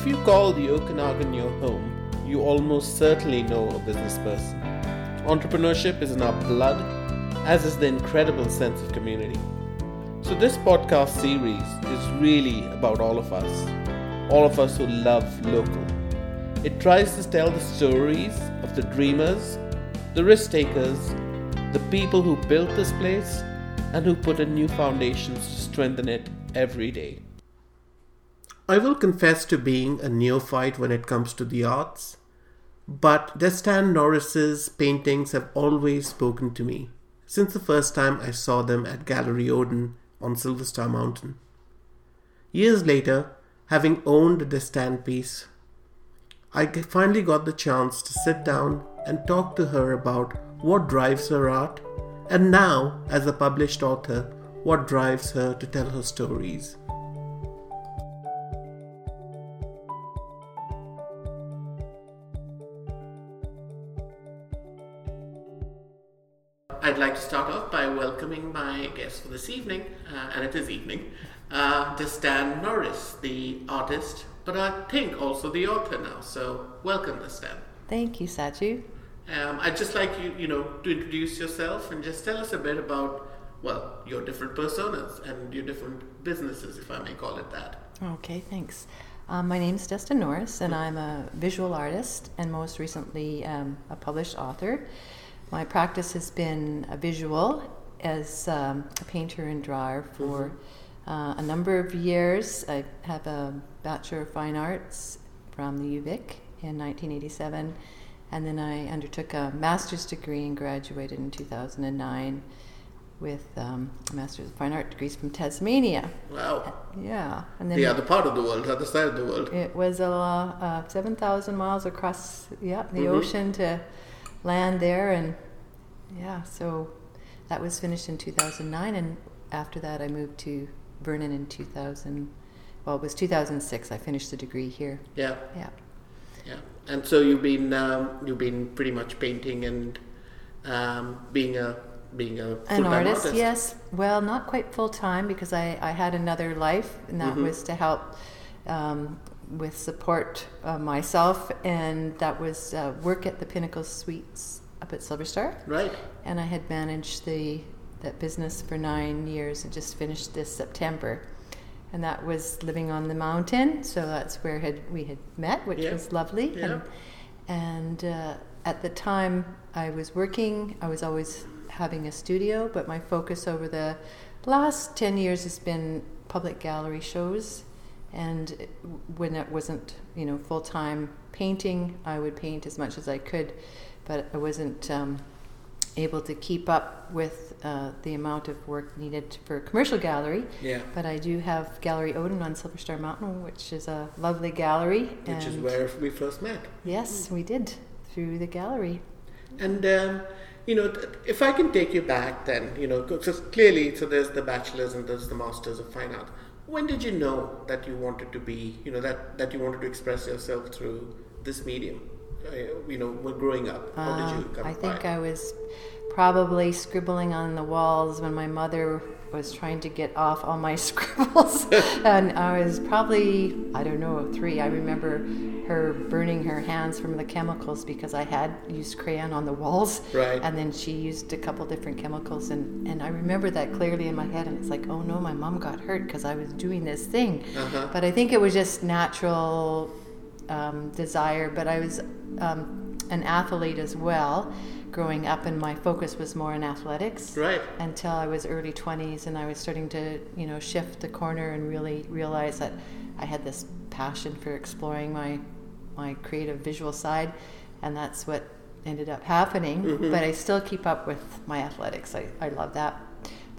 If you call the Okanagan your home, you almost certainly know a business person. Entrepreneurship is in our blood, as is the incredible sense of community. So, this podcast series is really about all of us, all of us who love local. It tries to tell the stories of the dreamers, the risk takers, the people who built this place, and who put in new foundations to strengthen it every day. I will confess to being a neophyte when it comes to the arts, but Destanne Norris's paintings have always spoken to me since the first time I saw them at Gallery Odin on Silver Star Mountain. Years later, having owned a Destanne piece, I finally got the chance to sit down and talk to her about what drives her art, and now, as a published author, what drives her to tell her stories. I'd like to start off by welcoming my guest for this evening, uh, and it is evening, uh, Destanne Norris, the artist, but I think also the author now. So, welcome, Destanne. Thank you, Saju. Um, I'd just like you, you know, to introduce yourself and just tell us a bit about, well, your different personas and your different businesses, if I may call it that. Okay, thanks. Um, my name is Destanne Norris, and I'm a visual artist and most recently um, a published author. My practice has been a visual as um, a painter and drawer for mm-hmm. uh, a number of years. I have a Bachelor of Fine Arts from the UVic in 1987, and then I undertook a master's degree and graduated in 2009 with um, a master's of fine art degrees from Tasmania. Wow. Yeah, and then the other part of the world, the other side of the world. It was a uh, seven thousand miles across, yeah, the mm-hmm. ocean to land there, and yeah, so that was finished in 2009, and after that, I moved to Vernon in 2000. Well, it was 2006. I finished the degree here. Yeah. Yeah. Yeah, and so you've been um, you've been pretty much painting and um, being a being a an artist, artist, Yes. Well, not quite full time because I, I had another life, and that mm-hmm. was to help um, with support uh, myself, and that was uh, work at the Pinnacle Suites up at Silver Star. Right. And I had managed the that business for nine years and just finished this September. And that was living on the mountain, so that's where had we had met, which yeah. was lovely. Yeah. And, and uh, at the time I was working, I was always having a studio, but my focus over the last 10 years has been public gallery shows and when it wasn't you know full time painting, I would paint as much as I could, but I wasn't um, able to keep up with uh, the amount of work needed for a commercial gallery. Yeah. But I do have Gallery Odin on Silver Star Mountain, which is a lovely gallery. Which is where we first met. Yes, mm. we did through the gallery. And um, you know, if I can take you back, then you know, so clearly, so there's the bachelor's and there's the masters of fine art when did you know that you wanted to be you know that that you wanted to express yourself through this medium uh, you know when growing up how did you um, come i think by? i was probably scribbling on the walls when my mother was trying to get off all my scribbles. And i was probably i don't know three. I remember her burning her hands from the chemicals because i had used crayon on the walls. Right. And then she used a couple different chemicals. And, and i remember that clearly in my head. And it's like oh no my mom got hurt because i was doing this thing. Uh-huh. but i think it was just natural um, desire. But i was um, an athlete as well growing up, and my focus was more in athletics. Right. Until I was early 20s, and I was starting to, you know, shift the corner and really realize that I had this passion for exploring my my creative visual side, and that's what ended up happening. Mm-hmm. But I still keep up with my athletics. I, I love that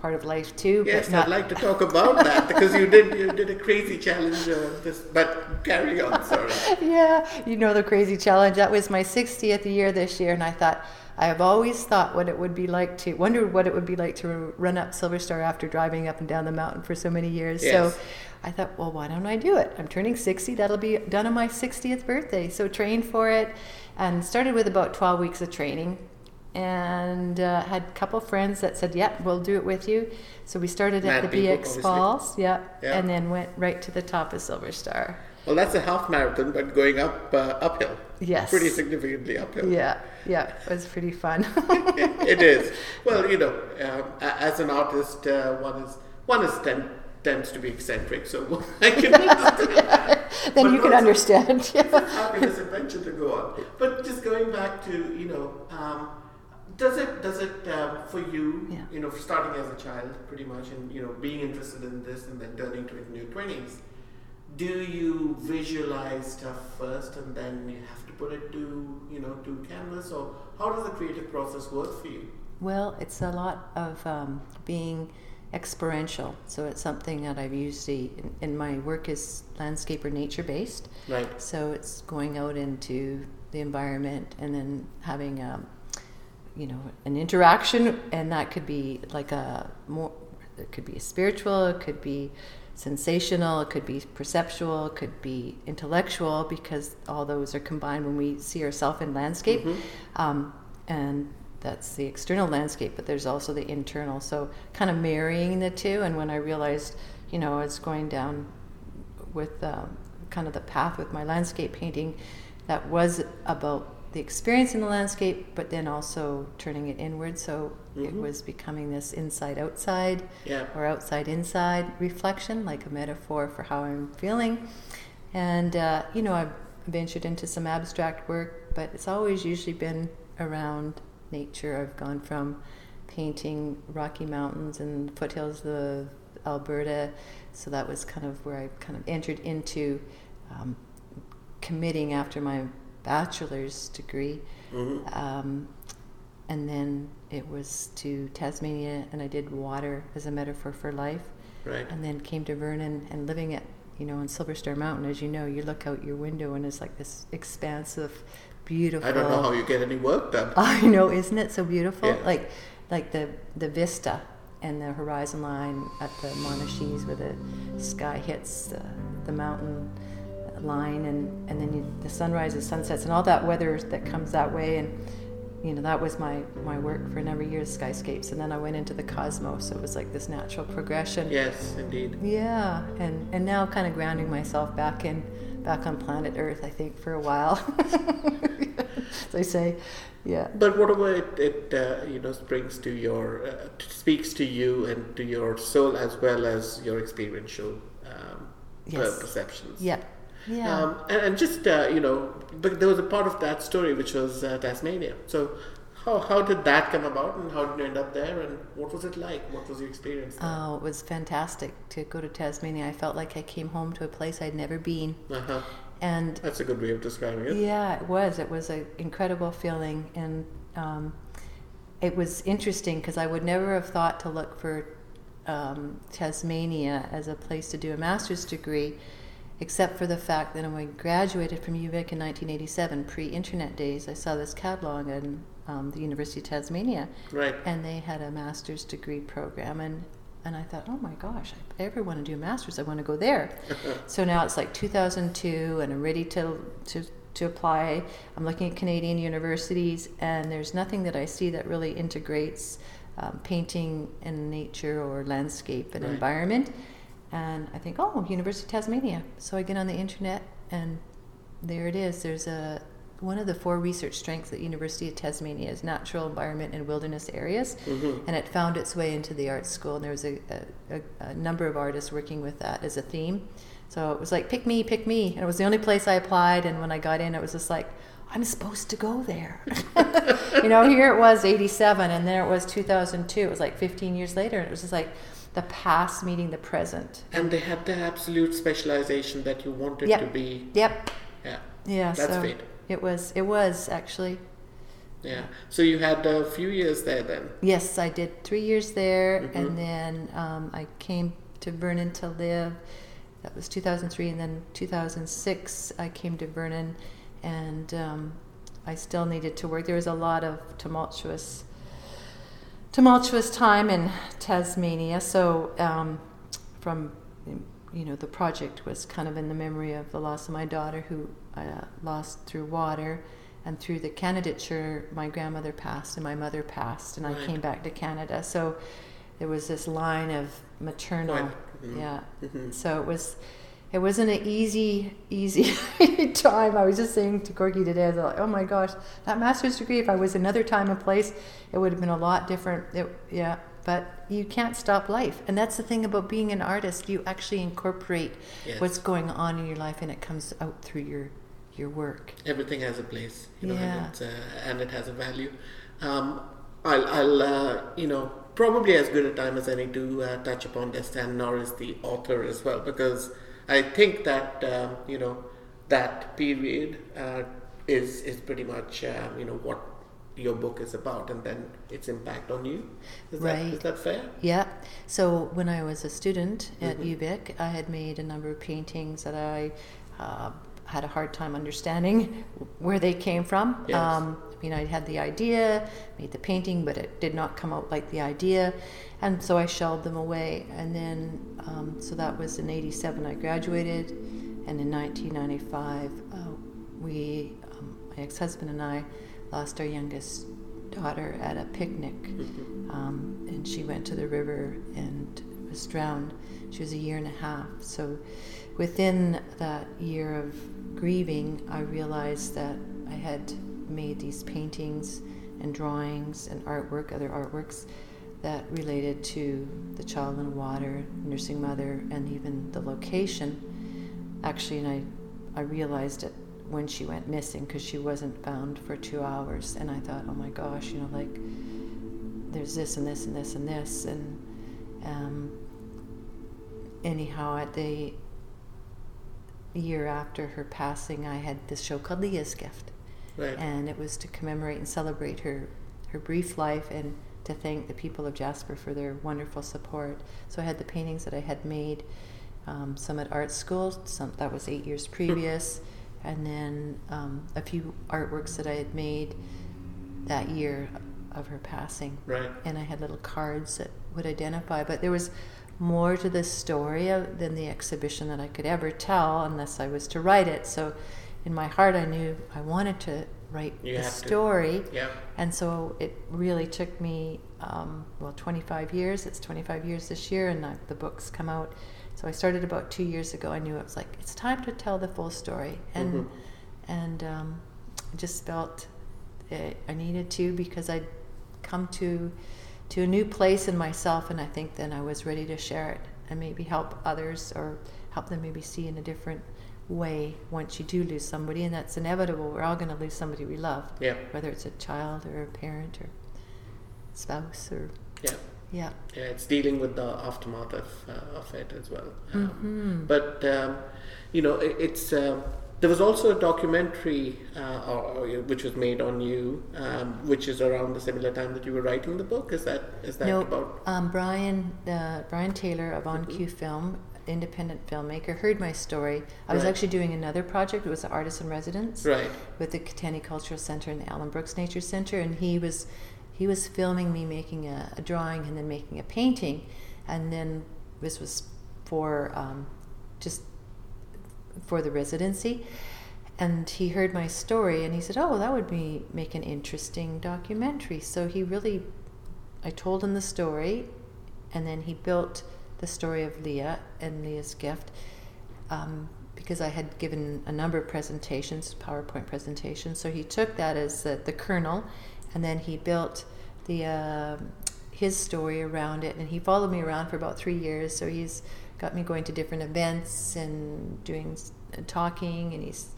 part of life too. Yes, I'd like to talk about that because you did you did a crazy challenge. This, but carry on, sorry. yeah, you know the crazy challenge. That was my 60th year this year, and I thought I have always thought what it would be like to wondered what it would be like to run up Silver Star after driving up and down the mountain for so many years. Yes. So I thought, well, why don't I do it? I'm turning 60. That'll be done on my 60th birthday. So trained for it and started with about 12 weeks of training and uh, had a couple friends that said, "Yep, yeah, we'll do it with you." So we started at the people, BX Falls, yeah, and then went right to the top of Silver Star. Well, that's a half marathon, but going up uh, uphill. Yes. Pretty significantly uphill. Yeah, yeah, it was pretty fun. it is. Well, you know, a- as an artist, uh, one is one is ten, tends to be eccentric, so I can understand then But you can understand. Yeah. fabulous adventure to go on. But just going back to you know, um, does it does it um, for you? Yeah. You know, starting as a child, pretty much, and you know, being interested in this and then turning to it in your twenties. Do you visualize stuff first and then you have to put it to you know to canvas, or how does the creative process work for you? Well, it's a lot of um, being experiential. So it's something that I've usually, in, in my work is landscape or nature based. Right. So it's going out into the environment and then having, um, you know, an interaction, and that could be like a more, it could be spiritual, it could be sensational, it could be perceptual, it could be intellectual, because all those are combined when we see ourselves in landscape, um, and that's the external landscape. But there's also the internal. So kind of marrying the two. And when I realized, you know, I was going down with um, kind of the path with my landscape painting that was about the experience in the landscape, but then also turning it inward. So it was becoming this inside outside Yeah. or outside inside reflection, like a metaphor for how I'm feeling. And, uh, you know, I've ventured into some abstract work, but it's always usually been around nature. I've gone from painting Rocky Mountains and foothills of Alberta, so that was kind of where I kind of entered into um, committing after my bachelor's degree. Mm-hmm. Um, and then it was to Tasmania, and I did water as a metaphor for life. Right. And then came to Vernon and living at, you know, on Silver Star Mountain. As you know, you look out your window and it's like this expansive, beautiful. I don't know how you get any work done. I know, isn't it so beautiful? Yeah. Like, like the the vista and the horizon line at the Monashees, where the sky hits the, the mountain line, and and then you, the sunrises, sunsets, and all that weather that comes that way, and you know that was my my work for a number of years, skyscapes, and then I went into the cosmos. So it was like this natural progression. Yes, indeed. Yeah, and and now kind of grounding myself back in back on planet Earth. I think for a while, as I say, yeah. But whatever it, it uh, you know brings to your uh, speaks to you and to your soul as well as your experiential um, Yes. perceptions. Yeah, yeah. Um, and, and just uh, you know, but there was a part of that story which was uh, Tasmania. So how how did that come about, and how did you end up there, and what was it like? What was your experience? There? Oh, it was fantastic to go to Tasmania. I felt like I came home to a place I'd never been, Uh-huh. and That's a good way of describing it. Yeah, it was. It was an incredible feeling, and um, it was interesting because I would never have thought to look for um, Tasmania as a place to do a master's degree, except for the fact that when I graduated from UVic in 1987, pre-internet days, I saw this catalog in um, the University of Tasmania, Right. and they had a master's degree program and and I thought, oh my gosh, if I ever want to do a master's, I want to go there. so now it's like 2002, and I'm ready to to to apply. I'm looking at Canadian universities, and there's nothing that I see that really integrates um, painting and nature or landscape and Right. environment. And I think, oh, University of Tasmania. So I get on the internet, and there it is. There's a one of the four research strengths at University of Tasmania is natural environment and wilderness areas, Mm-hmm. and it found its way into the art school. And there was a, a, a, a number of artists working with that as a theme. So it was like, pick me, pick me. And it was the only place I applied. And when I got in, it was just like, I'm supposed to go there. you know, here it was 87, and there it was 2002. It was like 15 years later. And it was just like the past meeting the present. And they had the absolute specialization that you wanted Yep. to be. Yep. Yeah. Yeah. That's so fate. It was. It was actually. Yeah. So you had a few years there then. Yes, I did three years there, Mhm. and then um, I came to Vernon to live. That was 2003, and then 2006 I came to Vernon, and um, I still needed to work. There was a lot of tumultuous, tumultuous time in Tasmania. So um, from you know the project was kind of in the memory of the loss of my daughter, who I uh, lost through water and through the candidature, my grandmother passed and my mother passed, and I came back to Canada. So there was this line of maternal, Right. Mhm. yeah. Mhm. So it was, it wasn't an easy, easy time. I was just saying to Corky today, I was like, oh my gosh, that master's degree, if I was another time and place, it would have been a lot different. It, yeah, but you can't stop life. And that's the thing about being an artist. You actually incorporate Yes. what's going on in your life and it comes out through your, your work. Everything has a place, you know, Yeah. and, uh, and it has a value. Um, I'll, I'll uh, you know, probably as good a time as any to uh, touch upon Destanne Norris, the author, as well, because I think that uh, you know that period uh, is is pretty much uh, you know what your book is about, and then its impact on you. Is that is that fair? Yeah. So when I was a student at Mhm. UVic, I had made a number of paintings that I uh, had a hard time understanding where they came from. Yes. Um, I mean, I had the idea, made the painting, but it did not come out like the idea, and so I shelved them away. And then, um, so that was in '87. I graduated, and in 1995, uh, we, um, my ex-husband and I, lost our youngest daughter at a picnic um, and she went to the river and was drowned. She was a year and a half. So, within that year of grieving, I realized that I had made these paintings and drawings and artwork, other artworks that related to the child in water, nursing mother, and even the location. Actually, and I, I realized it when she went missing because she wasn't found for two hours, and I thought, oh my gosh, you know, like there's this and this and this and this and um, anyhow at the year after her passing i had this show called leah's gift Right. and it was to commemorate and celebrate her her brief life and to thank the people of jasper for their wonderful support so i had the paintings that i had made um, some at art school some that was eight years previous and then um, a few artworks that i had made that year of her passing right. and I had little cards that would identify. But there was more to the story of- than the exhibition that I could ever tell unless I was to write it. So, in my heart, I knew I wanted to write You the to. story, Yeah. and so it really took me um, well 25 years. It's 25 years this year, and I, the books come out. So I started about two years ago. I knew it was like it's time to tell the full story, and Mhm. and um, I just felt it, I needed to because I'd come to to a new place in myself, and I think then I was ready to share it and maybe help others or help them maybe see in a different way once you do lose somebody, and that's inevitable. We're all going to lose somebody we love, Yeah. whether it's a child or a parent or spouse or Yeah. yeah. Yeah, it's dealing with the aftermath of, uh, of it as well. Um, Mhm. But um, you know, it, it's um, there was also a documentary uh, or, or, which was made on you, um, which is around the similar time that you were writing the book. Is that is that no, about? um, Brian uh, Brian Taylor of On Cue Film, independent filmmaker, heard my story. I was Right. actually doing another project. It was the Artist in Residence Right. with the Caetani Cultural Center and the Allan Brooks Nature Center, and he was he was filming me making a, a drawing and then making a painting, and then this was for um, just for the residency. And he heard my story and he said, "Oh, that would be make an interesting documentary." So he really, I told him the story, and then he built the story of Leah and Leah's gift, um, because I had given a number of presentations, PowerPoint presentations. So he took that as the, the kernel, and then he built the uh, his story around it, and he followed me around for about three years. So he's got me going to different events and doing talking, and he's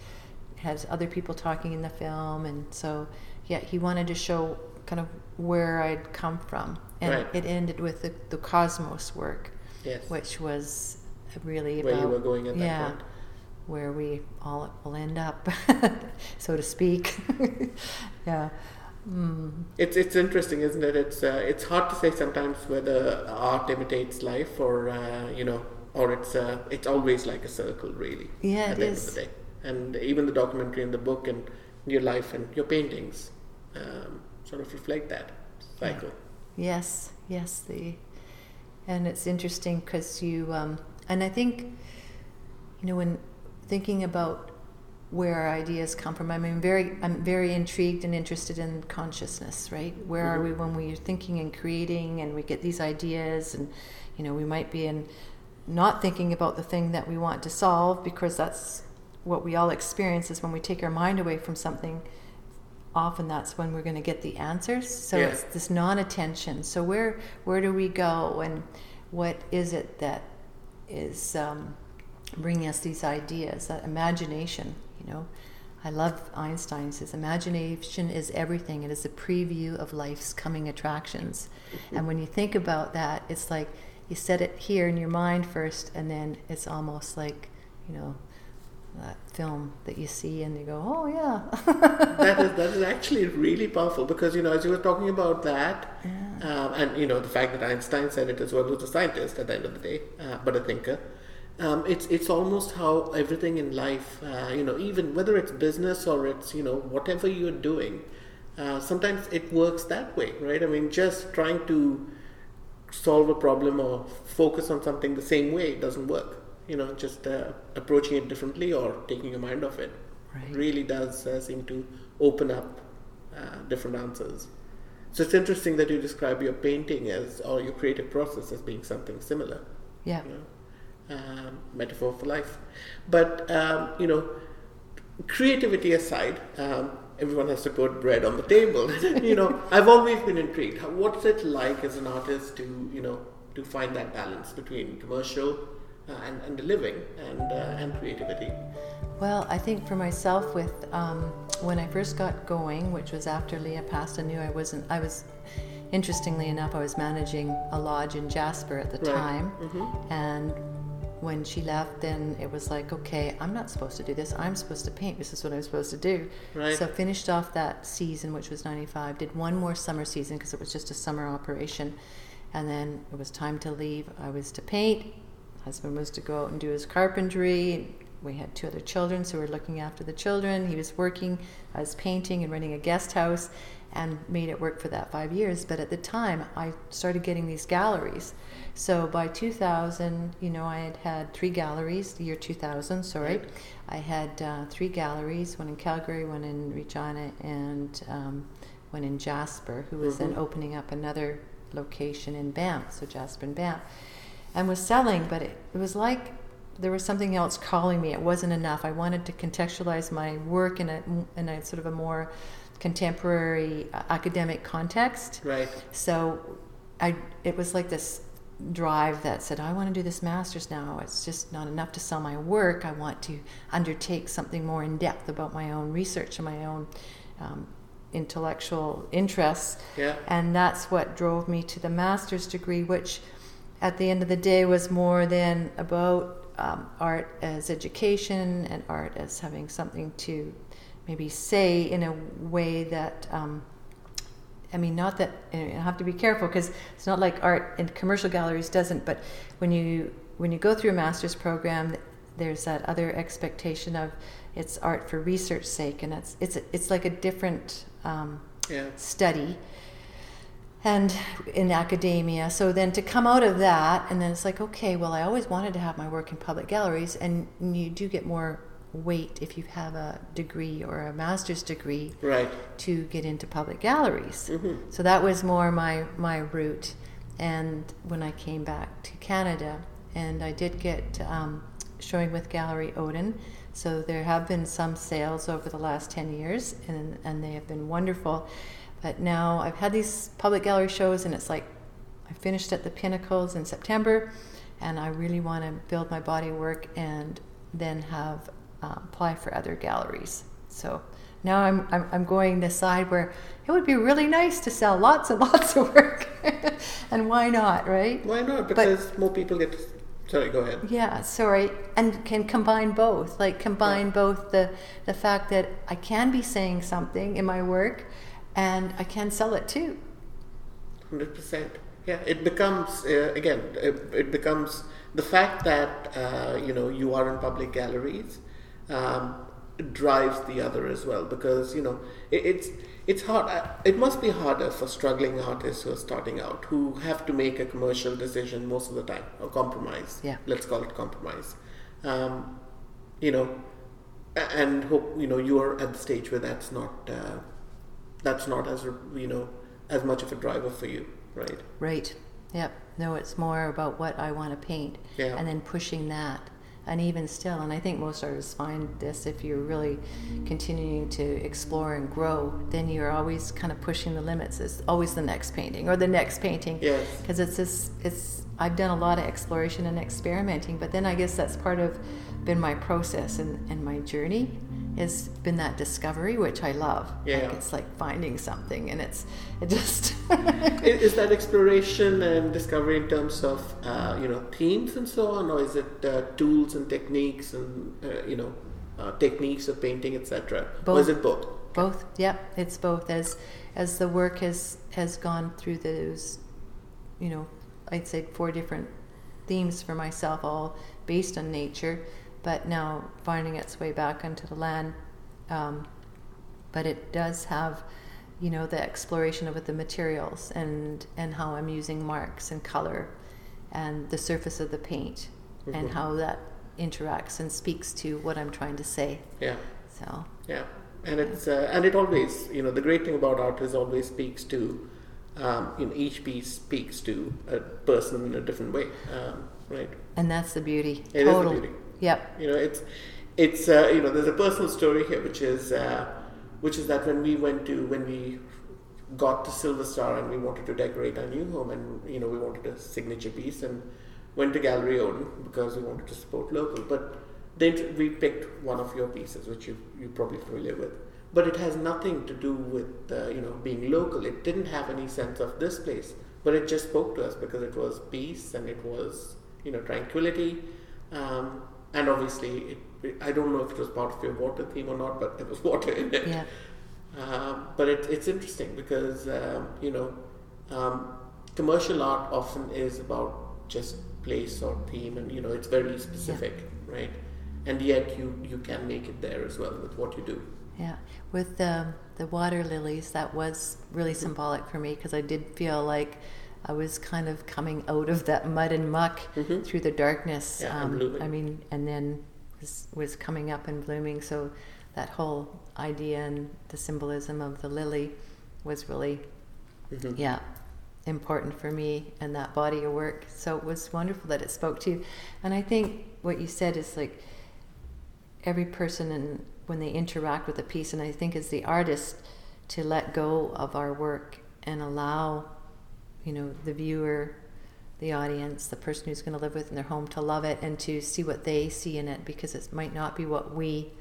has other people talking in the film, and so yeah, he wanted to show kind of where I'd come from, and Right. it ended with the, the cosmos work, Yes. which was really Where about you were going at that yeah, point. where we all will end up, so to speak. yeah. Mm. It's it's interesting, isn't it? It's uh, it's hard to say sometimes whether art imitates life or uh, you know, or it's uh, it's always like a circle, really. Yeah, at it the end of the day, and even the documentary and the book and your life and your paintings um, sort of reflect that cycle. Yes, yes, the and it's interesting because you um, and I think you know when thinking about where our ideas come from. I mean, very I'm very intrigued and interested in consciousness. Right, where are Mhm. we when we're thinking and creating, and we get these ideas, and you know we might be in not thinking about the thing that we want to solve because that's what we all experience is when we take our mind away from something often that's when we're going to get the answers. So Yeah. it's this non-attention. So where where do we go and what is it that is um, bringing us these ideas? That imagination you know? I love einstein says imagination is everything. It is a preview of life's coming attractions. And when you think about that it's like you set it here in your mind first and then it's almost like you know that film that you see and you go oh yeah that is that is actually really powerful because you know as you were talking about that, um, and you know the fact that Einstein said it as well who's a scientist at the end of the day, uh, but a thinker. Um, it's it's almost how everything in life, uh, you know, even whether it's business or it's you know whatever you're doing, uh, sometimes it works that way, right? I mean, just trying to solve a problem or focus on something the same way doesn't work. You know, just uh, approaching it differently or taking your mind off it Right. really does uh, seem to open up uh, different answers. So it's interesting that you describe your painting as or your creative process as being something similar. yeah You know, um, metaphor for life. But um, you know, creativity aside, um, everyone has to put bread on the table. you know, I've always been intrigued. What's it like as an artist to you know to find that balance between commercial and, and the living and uh, and creativity? Well, I think for myself, with um, when I first got going, which was after Leah passed, I knew I wasn't. I was, interestingly enough, I was managing a lodge in Jasper at the Right. time, Mhm. and when she left, then it was like, okay, I'm not supposed to do this. I'm supposed to paint. This is what I'm supposed to do. Right. So finished off that season, which was '95. Did one more summer season because it was just a summer operation, and then it was time to leave. I was to paint. Husband was to go out and do his carpentry. We had two other children, so we were looking after the children. He was working. I was painting and running a guest house, and made it work for that five years. But at the time, I started getting these galleries. So by 2000, you know, I had had three galleries. The year 2000, sorry, Right. I had uh, three galleries: one in Calgary, one in Regina, and um, one in Jasper. Who was then Mhm. opening up another location in Banff, so Jasper and Banff, and was selling. But it, it was like there was something else calling me. It wasn't enough. I wanted to contextualize my work in a in a sort of a more contemporary uh, academic context. Right. So I it was like this drive that said I want to do this masters now. It's just not enough to sell my work. I want to undertake something more in depth about my own research and my own um, intellectual interests. Yeah. And that's what drove me to the master's degree, which at the end of the day was more than about um, art as education and art as having something to maybe say in a way that. Um, I mean, not that I have to be careful because it's not like art in commercial galleries doesn't. But when you when you go through a master's program, there's that other expectation of it's art for research sake, and it's it's it's like a different um, Yeah. study and in academia. So then to come out of that, and then it's like, okay, well, I always wanted to have my work in public galleries, and you do get more weight if you have a degree or a master's degree Right. to get into public galleries. Mhm. So that was more my my route. And when I came back to Canada, and I did get um, showing with Gallery Odin. So there have been some sales over the last ten years, and and they have been wonderful. But now I've had these public gallery shows, and it's like I finished at the Pinnacles in September, and I really want to build my body of work and then have uh, apply for other galleries. So now I'm, I'm I'm going the side where it would be really nice to sell lots and lots of work, and why not, right? Why not? But- Because more people get. Sorry, go ahead. Yeah, sorry, and can combine both. Like combine both the the fact that I can be saying something in my work, and I can sell it too. Hundred percent. Yeah, it becomes uh, again. It, it becomes the fact that uh, you know you are in public galleries um, drives the other as well because you know it, it's it's hard. uh, It must be harder for struggling artists who are starting out who have to make a commercial decision most of the time or compromise. Yeah. let's call it compromise. Um, you know, and hope you know you are at the stage where that's not uh, that's not as you know as much of a driver for you, right? Right. Yep. No, it's more about what I want to paint Yeah. and then pushing that. And even still, and I think most artists find this if you're really continuing to explore and grow, then you're always kind of pushing the limits. It's always the next painting or the next painting. Yes. Because it's this, it's, I've done a lot of exploration and experimenting, but then I guess that's part of been my process and, and my journey has been that discovery, which I love. Yeah. Like it's like finding something and it's, it just. Is that exploration and discovery in terms of uh, you know themes and so on, or is it uh, tools and techniques and uh, you know uh, techniques of painting, etc. Or Both. is it both? Both, yep, it's both. As as the work has has gone through those, you know, I'd say four different themes for myself, all based on nature, but now finding its way back onto the land. Um, but it does have, you know, the exploration of the materials and and how I'm using marks and color, and the surface of the paint, and Mhm. how that interacts and speaks to what I'm trying to say. Yeah, So. yeah, and it's uh, and it always you know the great thing about art is always speaks to um, you know each piece speaks to a person in a different way, um, right? And that's the beauty. It is the beauty. Yep. You know, it's it's uh, you know there's a personal story here, which is uh, which is that when we went to when we got to Silver Star and we wanted to decorate our new home, and you know we wanted a signature piece, and went to Gallery Odin because we wanted to support local. But then we picked one of your pieces, which you you're probably familiar with. But it has nothing to do with uh, you know being local. It didn't have any sense of this place, but it just spoke to us because it was peace and it was you know tranquility. Um, and obviously, it, I don't know if it was part of your water theme or not, but there was water in it. Yeah. Um, but it, it's interesting because um, you know um, commercial art often is about just place or theme, and you know it's very specific, right? And yet you you can make it there as well with what you do. Yeah. With the the water lilies, that was really symbolic for me because I did feel like I was kind of coming out of that mud and muck Mhm. through the darkness. Yeah, and. I mean, and then was, was coming up and blooming. So that whole idea and the symbolism of the lily was really, Mhm. yeah, important for me and that body of work. So it was wonderful that it spoke to you. And I think what you said is like every person and when they interact with a piece and i think as the artist to let go of our work and allow you know the viewer the audience the person who's going to live with in their home to love it and to see what they see in it because it might not be what we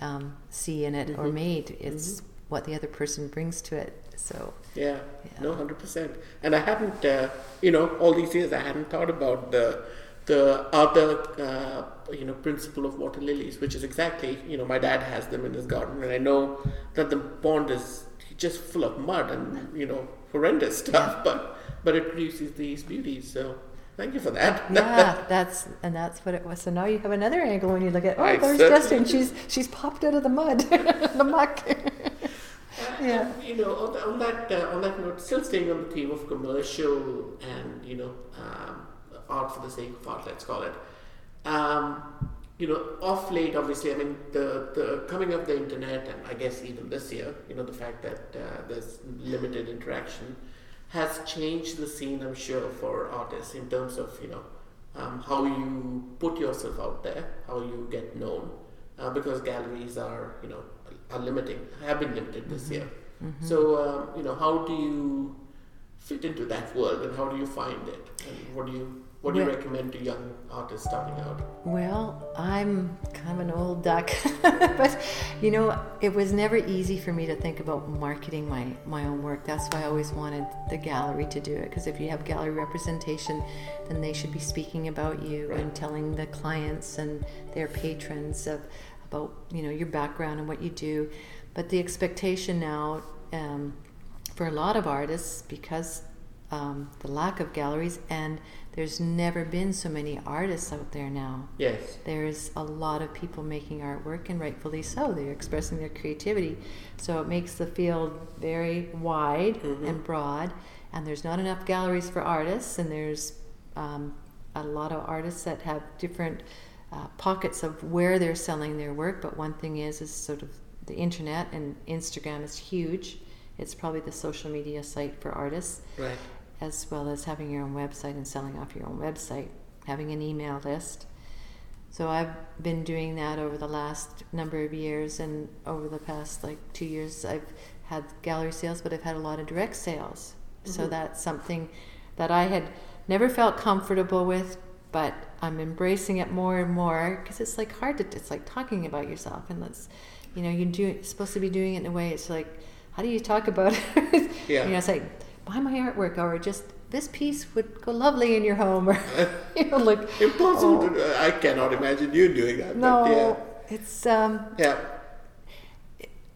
um, see in it or Mhm. made it's what the other person brings to it so Yeah, Yeah. no, hundred percent. And I haven't uh, you know, all these years I hadn't thought about the the other, uh, you know, principle of water lilies, which is exactly, you know, my dad has them in his garden, and I know that the pond is just full of mud and you know horrendous stuff, but but it produces these beauties. So thank you for that. yeah that's and that's what it was so now you have another angle when you look at oh I there's Justin she's she's popped out of the mud the muck Yeah. And, you know, on, on that uh, on that note, still staying on the theme of commercial and you know um, art for the sake of art, let's call it. Um, you know, off late, obviously, I mean, the, the coming of the internet, and I guess even this year, you know, the fact that uh, there's limited interaction has changed the scene, I'm sure, for artists in terms of, you know, um, how you put yourself out there, how you get known, uh, because galleries are, you know, are limiting, have been limited this year. So, um, you know, how do you fit into that world, and how do you find it, and what do you what do you Well- recommend to young artists starting out? Well, I'm kind of an old duck, but you know, it was never easy for me to think about marketing my, my own work. That's why I always wanted the gallery to do it because if you have gallery representation, then they should be speaking about you Right. and telling the clients and their patrons of about you know your background and what you do. But the expectation now um, for a lot of artists because um, the lack of galleries and there's never been so many artists out there now Yes. there's a lot of people making artwork and rightfully so they're expressing their creativity so it makes the field very wide Mhm. and broad and there's not enough galleries for artists and there's um, a lot of artists that have different uh, pockets of where they're selling their work but one thing is is sort of the internet and instagram is huge it's probably the social media site for artists Right. As well as having your own website and selling off your own website, having an email list. So I've been doing that over the last number of years, and over the past like two years, I've had gallery sales, but I've had a lot of direct sales. Mm-hmm. So that's something that I had never felt comfortable with, but I'm embracing it more and more because it's like hard to. It's like talking about yourself, and let's, you know, you're doing supposed to be doing it in a way. It's like, how do you talk about it? Yeah. you know, it's like buy my artwork or just this piece would go lovely in your home or you know like impossible oh. to, i cannot imagine you doing that no yeah. it's um yeah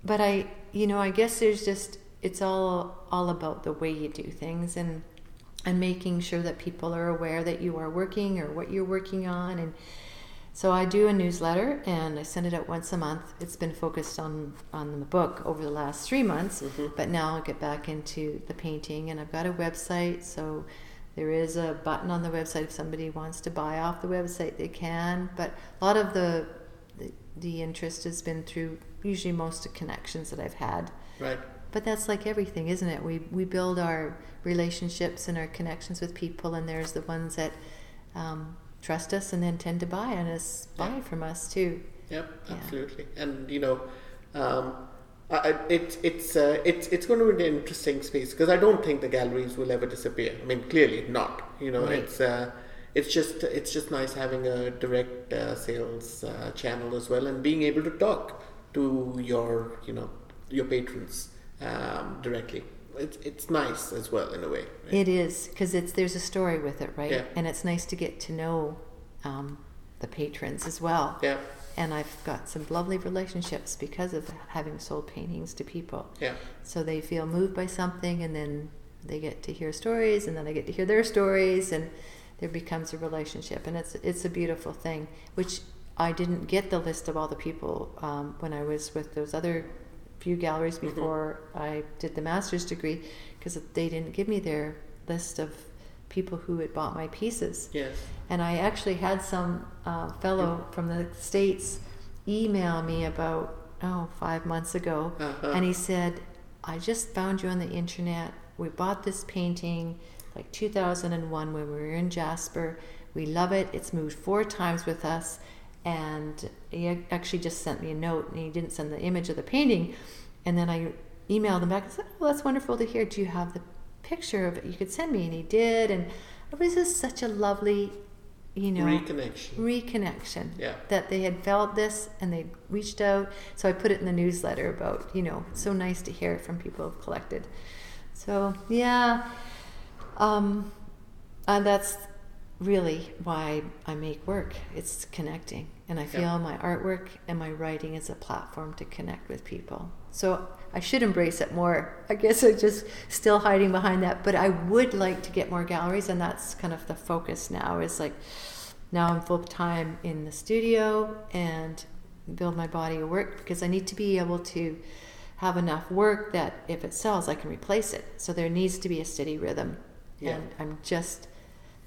but i you know i guess there's just it's all all about the way you do things and and making sure that people are aware that you are working or what you're working on and so I do a newsletter and I send it out once a month. It's been focused on on the book over the last three months, mm-hmm. but now I'll get back into the painting. And I've got a website, so there is a button on the website if somebody wants to buy off the website, they can. But a lot of the the, the interest has been through usually most of connections that I've had. Right. But that's like everything, isn't it? We we build our relationships and our connections with people, and there's the ones that. Um, trust us and then tend to buy and us buy yeah. from us too. Yep, absolutely. Yeah. And you know, um, I, it's it's uh, it's it's going to be an interesting space because I don't think the galleries will ever disappear. I mean, clearly not. You know, right. it's uh, it's just it's just nice having a direct uh, sales uh, channel as well and being able to talk to your you know your patrons um, directly it's it's nice as well in a way. Right? It is because it's there's a story with it, right? Yeah. And it's nice to get to know um, the patrons as well. Yeah. And I've got some lovely relationships because of having sold paintings to people. Yeah. So they feel moved by something, and then they get to hear stories, and then I get to hear their stories, and there becomes a relationship, and it's it's a beautiful thing. Which I didn't get the list of all the people um, when I was with those other few galleries mm-hmm. before mm-hmm. I did the master's degree because they didn't give me their list of people who had bought my pieces. Yes. And I actually had some uh, fellow from the States email me about, oh, five months ago. Uh-huh. And he said, I just found you on the internet. We bought this painting like 2001 when we were in Jasper. We love it. It's moved four times with us and he actually just sent me a note and he didn't send the image of the painting. And then i emailed him back and said oh that's wonderful to hear. Do you have the picture of it? You could send me. And he did. And it was just such a lovely you know reconnection. reconnection yeah. that they had felt this and they reached out. So i put it in the newsletter about you know it's so nice to hear from people who've collected. So yeah um, and that's really why I make work. It's connecting. And I feel yeah. my artwork and my writing is a platform to connect with people. So I should embrace it more. I guess I'm just still hiding behind that. But I would like to get more galleries, and that's kind of the focus now is like now I'm full time in the studio and build my body of work because I need to be able to have enough work that if it sells, I can replace it. So there needs to be a steady rhythm. Yeah. And I'm just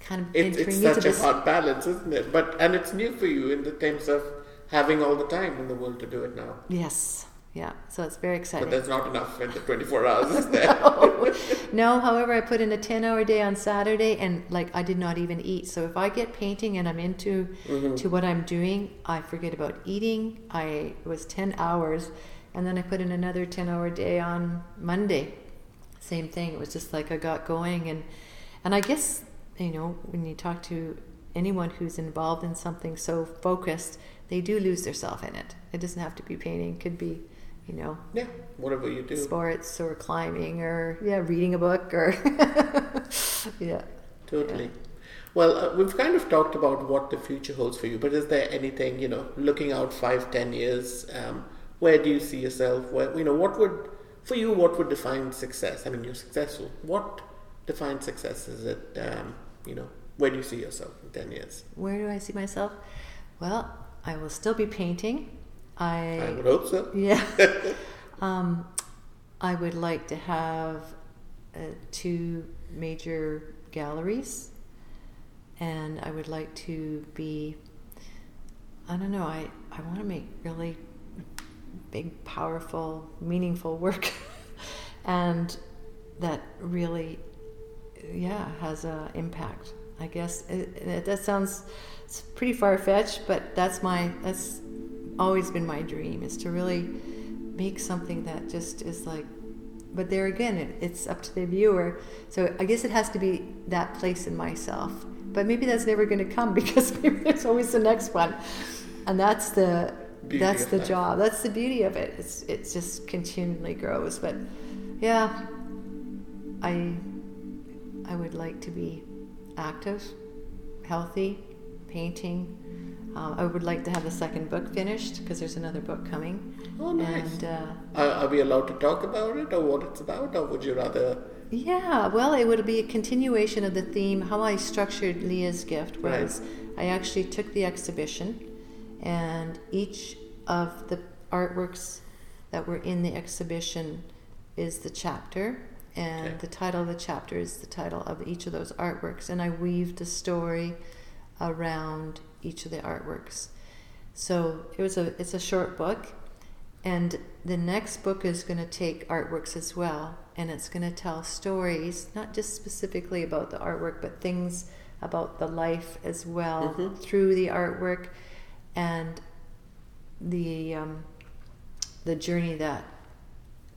kind of it, it's such a hard balance, isn't it? But and it's new for you in the terms of having all the time in the world to do it now. Yes. Yeah, so it's very exciting. But there's not enough in the 24 hours, is there? no. no, however, I put in a 10 hour day on Saturday and like I did not even eat. So if I get painting and I'm into mm-hmm. to what I'm doing, I forget about eating. I it was 10 hours and then I put in another 10 hour day on Monday. Same thing. It was just like I got going and and I guess you know, when you talk to anyone who's involved in something so focused, they do lose themselves in it. It doesn't have to be painting; it could be, you know, yeah, whatever you do, sports or climbing or yeah, reading a book or yeah, totally. Yeah. Well, uh, we've kind of talked about what the future holds for you, but is there anything you know, looking out five, ten years? Um, where do you see yourself? Where you know, what would for you? What would define success? I mean, you're successful. What defines success? Is it um, you know, where do you see yourself in 10 years? Where do I see myself? Well, I will still be painting. I, I would hope so. Yeah. um, I would like to have uh, two major galleries, and I would like to be. I don't know. I, I want to make really big, powerful, meaningful work, and that really yeah has an impact. I guess it, it, that sounds it's pretty far fetched, but that's my that's always been my dream is to really make something that just is like. But there again, it, it's up to the viewer. So I guess it has to be that place in myself. But maybe that's never going to come because maybe there's always the next one, and that's the beauty that's the life. job. That's the beauty of it. It's it just continually grows. But yeah, I I would like to be active, healthy, painting. Uh, I would like to have the second book finished because there's another book coming. Oh, nice. And, uh, are, are, we allowed to talk about it or what it's about, or would you rather? Yeah, well, it would be a continuation of the theme. How I structured Leah's gift was right. I actually took the exhibition, and each of the artworks that were in the exhibition is the chapter and okay. the title of the chapter is the title of each of those artworks and i weaved a story around each of the artworks so it was a it's a short book and the next book is going to take artworks as well and it's going to tell stories not just specifically about the artwork but things about the life as well mm-hmm. through the artwork and the um, the journey that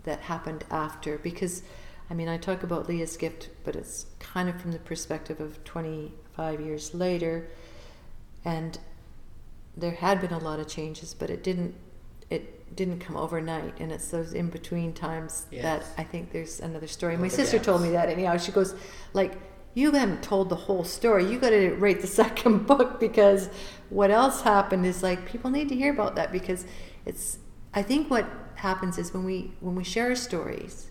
that happened after because I mean, I talk about Leah's gift, but it's kind of from the perspective of 25 years later. And there had been a lot of changes, but it didn't it didn't come overnight. And it's those in between times yes. that I think there's another story. My sister gaps. told me that anyhow. She goes, like, you haven't told the whole story. You got to write the second book because what else happened is like people need to hear about that because it's. I think what happens is when we when we share stories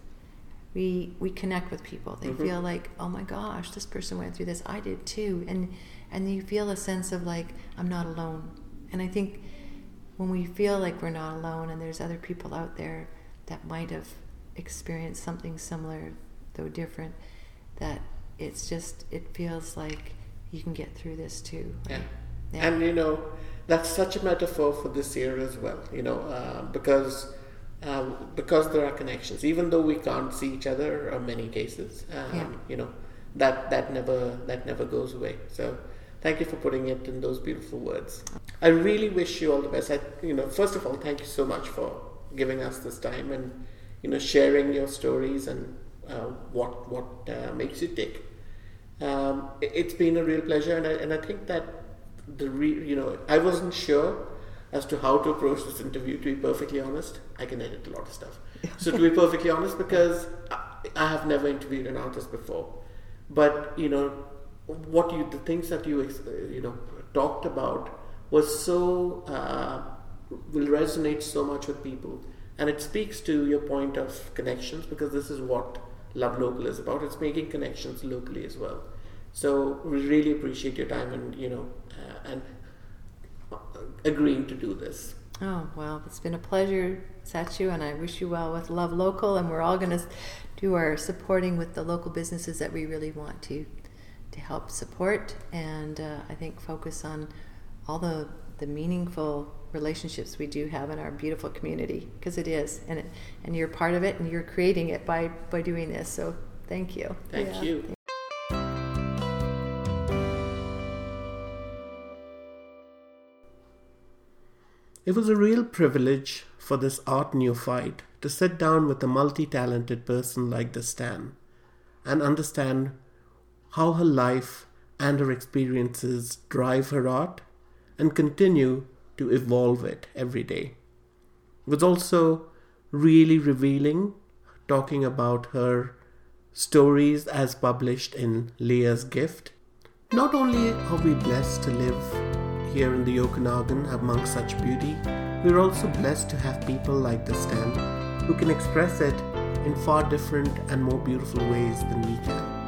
we we connect with people. They mm-hmm. feel like, oh my gosh, this person went through this. I did too, and and you feel a sense of like I'm not alone. And I think when we feel like we're not alone, and there's other people out there that might have experienced something similar, though different, that it's just it feels like you can get through this too. yeah. yeah. And you know, that's such a metaphor for this year as well. You know, uh, because um, because there are connections, even though we can't see each other in many cases. Um, yeah. You know, that that never that never goes away. So thank you for putting it in those beautiful words. I really wish you all the best. I, you know, first of all, thank you so much for giving us this time and you know sharing your stories and uh, what what uh, makes you tick. Um, it, has been a real pleasure, and I, and I think that the re, you know I wasn't sure as to how to approach this interview. To be perfectly honest, I can edit a lot of stuff. so to be perfectly honest, because I, I have never interviewed an artist before, but you know what you the things that you you know talked about was so uh, will resonate so much with people, and it speaks to your point of connections because this is what Love Local is about. It's making connections locally as well. So we really appreciate your time and you know uh, and agreeing to do this. Oh, well, it's been a pleasure, Satchu, and I wish you well with Love Local. And we're all going to do our supporting with the local businesses that we really want to to help support and uh, I think focus on all the, the meaningful relationships we do have in our beautiful community because it is and it, and you're part of it and you're creating it by by doing this so thank you thank yeah. you It was a real privilege for this art neophyte to sit down with a multi talented person like Destanne and understand how her life and her experiences drive her art and continue to evolve it every day. It was also really revealing talking about her stories as published in Leah's Gift. Not only are we blessed to live here in the Okanagan amongst such beauty, we're also blessed to have people like Destanne who can express it in far different and more beautiful ways than we can.